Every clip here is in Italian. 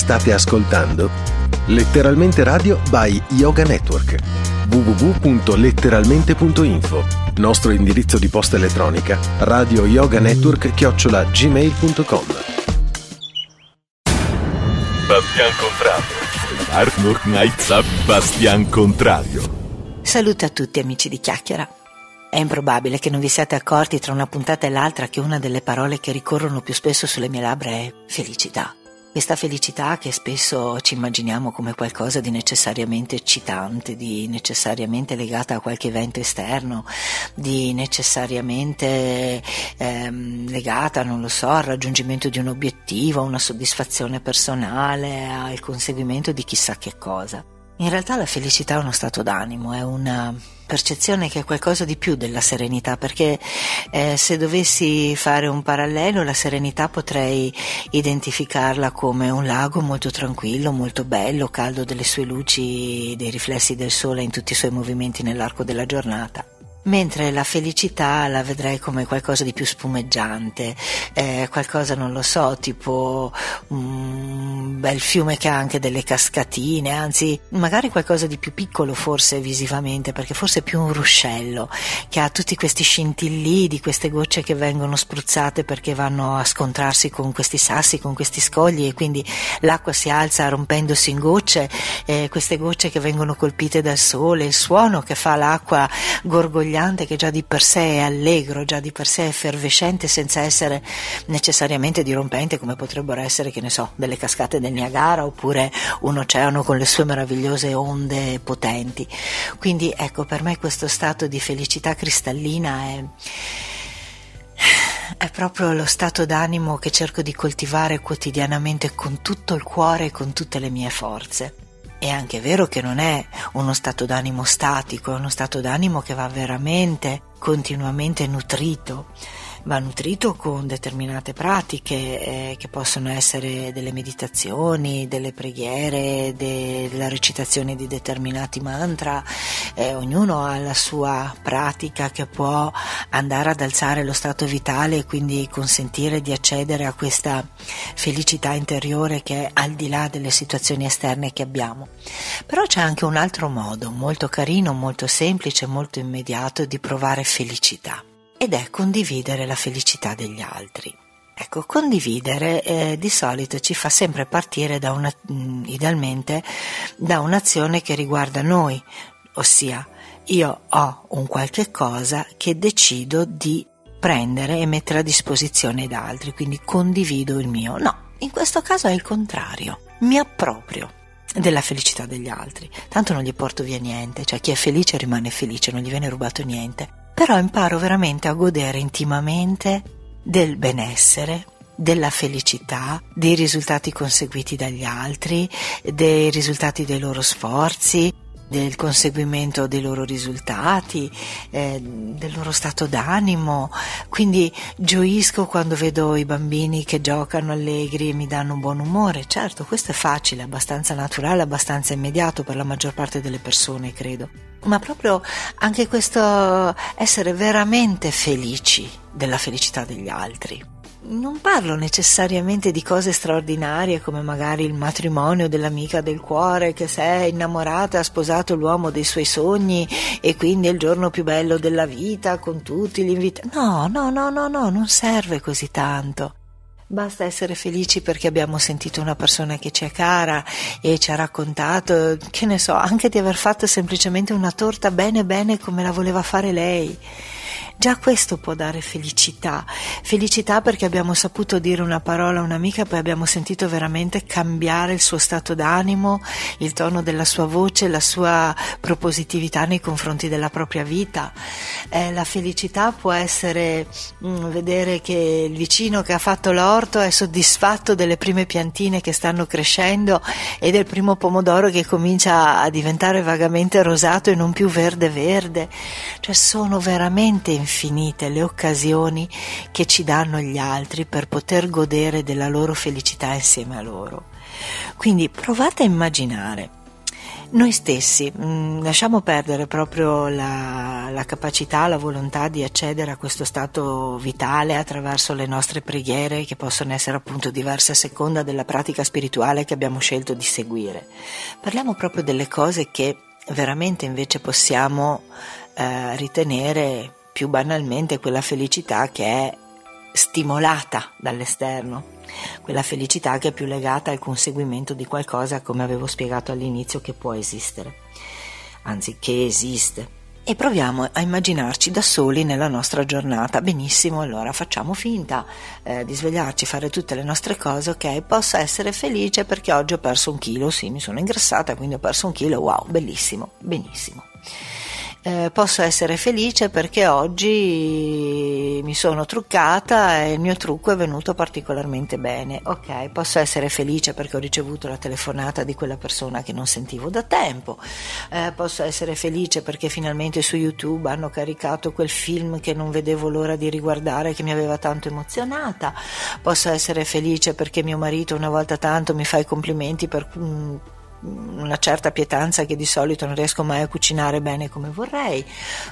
State ascoltando Letteralmente Radio by Yoga Network www.letteralmente.info Nostro indirizzo di posta elettronica radio yoga network chiocciola gmail.com Bastian Contrario Arnold Knights Bastian Contrario Saluto a tutti amici di Chiacchiera. È improbabile che non vi siate accorti tra una puntata e l'altra che una delle parole che ricorrono più spesso sulle mie labbra è felicità. Questa felicità che spesso ci immaginiamo come qualcosa di necessariamente eccitante, di necessariamente legata a qualche evento esterno, di necessariamente ehm, legata, non lo so, al raggiungimento di un obiettivo, a una soddisfazione personale, al conseguimento di chissà che cosa. In realtà la felicità è uno stato d'animo, è una percezione che è qualcosa di più della serenità, perché eh, se dovessi fare un parallelo, la serenità potrei identificarla come un lago molto tranquillo, molto bello, caldo delle sue luci, dei riflessi del sole in tutti i suoi movimenti nell'arco della giornata mentre la felicità la vedrei come qualcosa di più spumeggiante, eh, qualcosa non lo so, tipo un bel fiume che ha anche delle cascatine, anzi magari qualcosa di più piccolo forse visivamente, perché forse è più un ruscello che ha tutti questi scintillii di queste gocce che vengono spruzzate perché vanno a scontrarsi con questi sassi, con questi scogli e quindi l'acqua si alza rompendosi in gocce, eh, queste gocce che vengono colpite dal sole, il suono che fa l'acqua gorgogliare sorvegliante che già di per sé è allegro, già di per sé è effervescente senza essere necessariamente dirompente come potrebbero essere, che ne so, delle cascate del Niagara oppure un oceano con le sue meravigliose onde potenti. Quindi ecco, per me questo stato di felicità cristallina è è proprio lo stato d'animo che cerco di coltivare quotidianamente con tutto il cuore e con tutte le mie forze. È anche vero che non è uno stato d'animo statico, è uno stato d'animo che va veramente continuamente nutrito va nutrito con determinate pratiche eh, che possono essere delle meditazioni, delle preghiere, della recitazione di determinati mantra. Eh, ognuno ha la sua pratica che può andare ad alzare lo stato vitale e quindi consentire di accedere a questa felicità interiore che è al di là delle situazioni esterne che abbiamo. Però c'è anche un altro modo molto carino, molto semplice, molto immediato di provare felicità ed è condividere la felicità degli altri. Ecco, condividere eh, di solito ci fa sempre partire da una, mm, idealmente da un'azione che riguarda noi, ossia io ho un qualche cosa che decido di prendere e mettere a disposizione da altri, quindi condivido il mio. No, in questo caso è il contrario, mi approprio della felicità degli altri, tanto non gli porto via niente, cioè chi è felice rimane felice, non gli viene rubato niente però imparo veramente a godere intimamente del benessere, della felicità, dei risultati conseguiti dagli altri, dei risultati dei loro sforzi, del conseguimento dei loro risultati, eh, del loro stato d'animo. Quindi gioisco quando vedo i bambini che giocano allegri e mi danno un buon umore. Certo, questo è facile, abbastanza naturale, abbastanza immediato per la maggior parte delle persone, credo ma proprio anche questo essere veramente felici della felicità degli altri. Non parlo necessariamente di cose straordinarie come magari il matrimonio dell'amica del cuore che si è innamorata e ha sposato l'uomo dei suoi sogni e quindi è il giorno più bello della vita con tutti gli invitati. No, no, no, no, no, non serve così tanto. Basta essere felici perché abbiamo sentito una persona che ci è cara e ci ha raccontato, che ne so, anche di aver fatto semplicemente una torta bene bene come la voleva fare lei. Già questo può dare felicità, felicità perché abbiamo saputo dire una parola a un'amica poi abbiamo sentito veramente cambiare il suo stato d'animo, il tono della sua voce, la sua propositività nei confronti della propria vita. Eh, la felicità può essere mh, mm, vedere che il vicino che ha fatto l'orto è soddisfatto delle prime piantine che stanno crescendo e del primo pomodoro che comincia a diventare vagamente rosato e non più verde verde. Cioè sono veramente infinite infinite le occasioni che ci danno gli altri per poter godere della loro felicità insieme a loro. Quindi provate a immaginare noi stessi mh, mm, lasciamo perdere proprio la, la, capacità, la volontà di accedere a questo stato vitale attraverso le nostre preghiere che possono essere appunto diverse a seconda della pratica spirituale che abbiamo scelto di seguire. Parliamo proprio delle cose che veramente invece possiamo eh, ritenere più banalmente quella felicità che è stimolata dall'esterno, quella felicità che è più legata al conseguimento di qualcosa, come avevo spiegato all'inizio, che può esistere, anzi che esiste. E proviamo a immaginarci da soli nella nostra giornata. Benissimo, allora facciamo finta eh, di svegliarci, fare tutte le nostre cose, ok? Posso essere felice perché oggi ho perso un chilo, sì, mi sono ingrassata, quindi ho perso un chilo, wow, bellissimo, benissimo eh, posso essere felice perché oggi mi sono truccata e il mio trucco è venuto particolarmente bene. Ok, posso essere felice perché ho ricevuto la telefonata di quella persona che non sentivo da tempo. Eh, posso essere felice perché finalmente su YouTube hanno caricato quel film che non vedevo l'ora di riguardare che mi aveva tanto emozionata. Posso essere felice perché mio marito una volta tanto mi fa i complimenti per mm, una certa pietanza che di solito non riesco mai a cucinare bene come vorrei.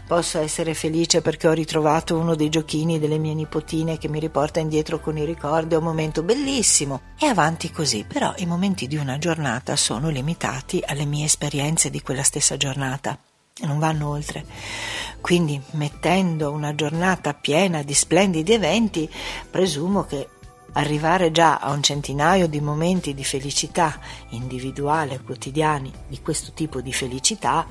Posso essere felice perché ho ritrovato uno dei giochini delle mie nipotine che mi riporta indietro con i ricordi, è un momento bellissimo. E avanti così, però i momenti di una giornata sono limitati alle mie esperienze di quella stessa giornata e non vanno oltre. Quindi, mettendo una giornata piena di splendidi eventi, presumo che arrivare già a un centinaio di momenti di felicità individuale, quotidiani, di questo tipo di felicità,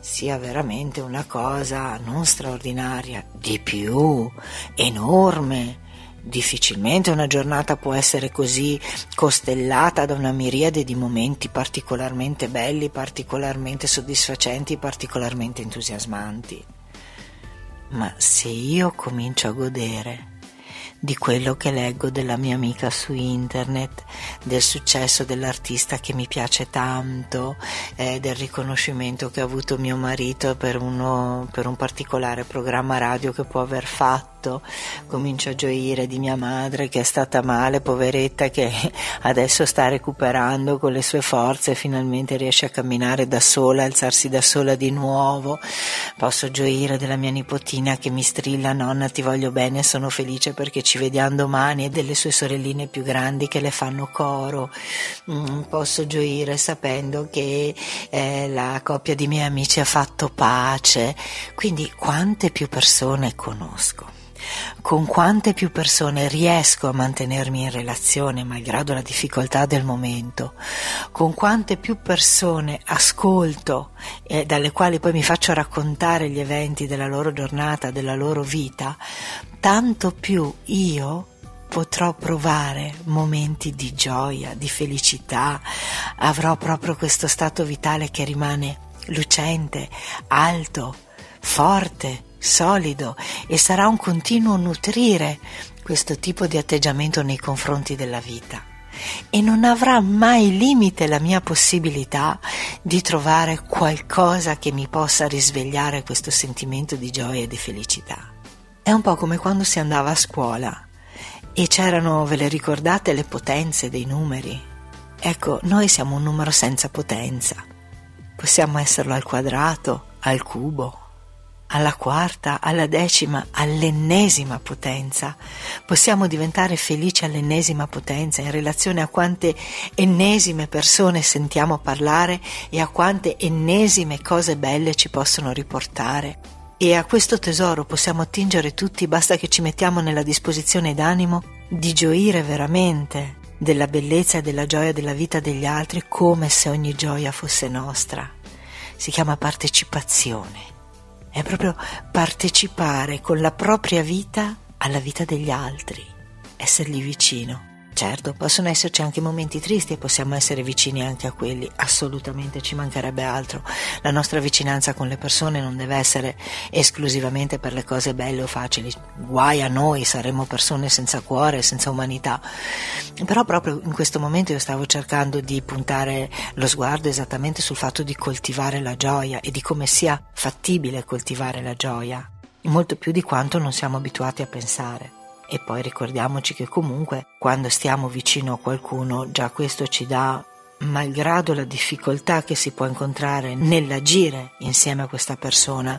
sia veramente una cosa non straordinaria, di più, enorme. Difficilmente una giornata può essere così costellata da una miriade di momenti particolarmente belli, particolarmente soddisfacenti, particolarmente entusiasmanti. Ma se io comincio a godere di quello che leggo della mia amica su internet, del successo dell'artista che mi piace tanto, eh, del riconoscimento che ha avuto mio marito per, uno, per un particolare programma radio che può aver fatto fatto, comincio a gioire di mia madre che è stata male, poveretta, che adesso sta recuperando con le sue forze finalmente riesce a camminare da sola, alzarsi da sola di nuovo. Posso gioire della mia nipotina che mi strilla, nonna ti voglio bene, sono felice perché ci vediamo domani e delle sue sorelline più grandi che le fanno coro. Mm, posso gioire sapendo che eh, la coppia di miei amici ha fatto pace. Quindi quante più persone conosco? Con quante più persone riesco a mantenermi in relazione malgrado la difficoltà del momento, con quante più persone ascolto e dalle quali poi mi faccio raccontare gli eventi della loro giornata, della loro vita, tanto più io potrò provare momenti di gioia, di felicità, avrò proprio questo stato vitale che rimane lucente, alto, forte, solido e sarà un continuo nutrire questo tipo di atteggiamento nei confronti della vita e non avrà mai limite la mia possibilità di trovare qualcosa che mi possa risvegliare questo sentimento di gioia e di felicità. È un po' come quando si andava a scuola e c'erano, ve le ricordate, le potenze dei numeri? Ecco, noi siamo un numero senza potenza. Possiamo esserlo al quadrato, al cubo, alla quarta, alla decima, all'ennesima potenza. Possiamo diventare felici all'ennesima potenza in relazione a quante ennesime persone sentiamo parlare e a quante ennesime cose belle ci possono riportare. E a questo tesoro possiamo attingere tutti, basta che ci mettiamo nella disposizione d'animo di gioire veramente della bellezza e della gioia della vita degli altri come se ogni gioia fosse nostra. Si chiama partecipazione è proprio partecipare con la propria vita alla vita degli altri, essergli vicino. Certo, possono esserci anche momenti tristi e possiamo essere vicini anche a quelli, assolutamente ci mancherebbe altro. La nostra vicinanza con le persone non deve essere esclusivamente per le cose belle o facili, guai a noi, saremmo persone senza cuore, senza umanità. Però proprio in questo momento io stavo cercando di puntare lo sguardo esattamente sul fatto di coltivare la gioia e di come sia fattibile coltivare la gioia, molto più di quanto non siamo abituati a pensare. E poi ricordiamoci che comunque quando stiamo vicino a qualcuno già questo ci dà malgrado la difficoltà che si può incontrare nell'agire insieme a questa persona,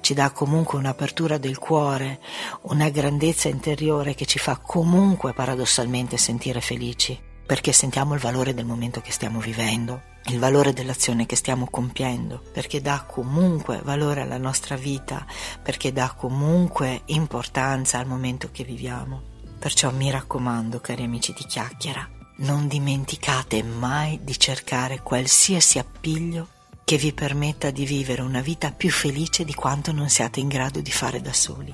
ci dà comunque un'apertura del cuore, una grandezza interiore che ci fa comunque paradossalmente sentire felici, perché sentiamo il valore del momento che stiamo vivendo, il valore dell'azione che stiamo compiendo, perché dà comunque valore alla nostra vita, perché dà comunque importanza al momento che viviamo. Perciò mi raccomando, cari amici di chiacchiera, non dimenticate mai di cercare qualsiasi appiglio che vi permetta di vivere una vita più felice di quanto non siate in grado di fare da soli.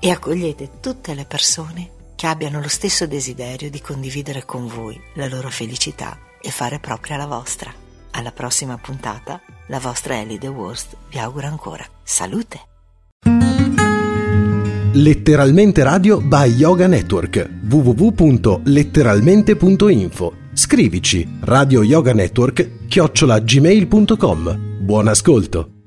E accogliete tutte le persone che abbiano lo stesso desiderio di condividere con voi la loro felicità e fare propria la vostra. Alla prossima puntata, la vostra Ellie The Worst vi augura ancora salute! Letteralmente Radio by Yoga Network www.letteralmente.info Scrivici Radio Yoga Network chiocciola gmail.com Buon ascolto!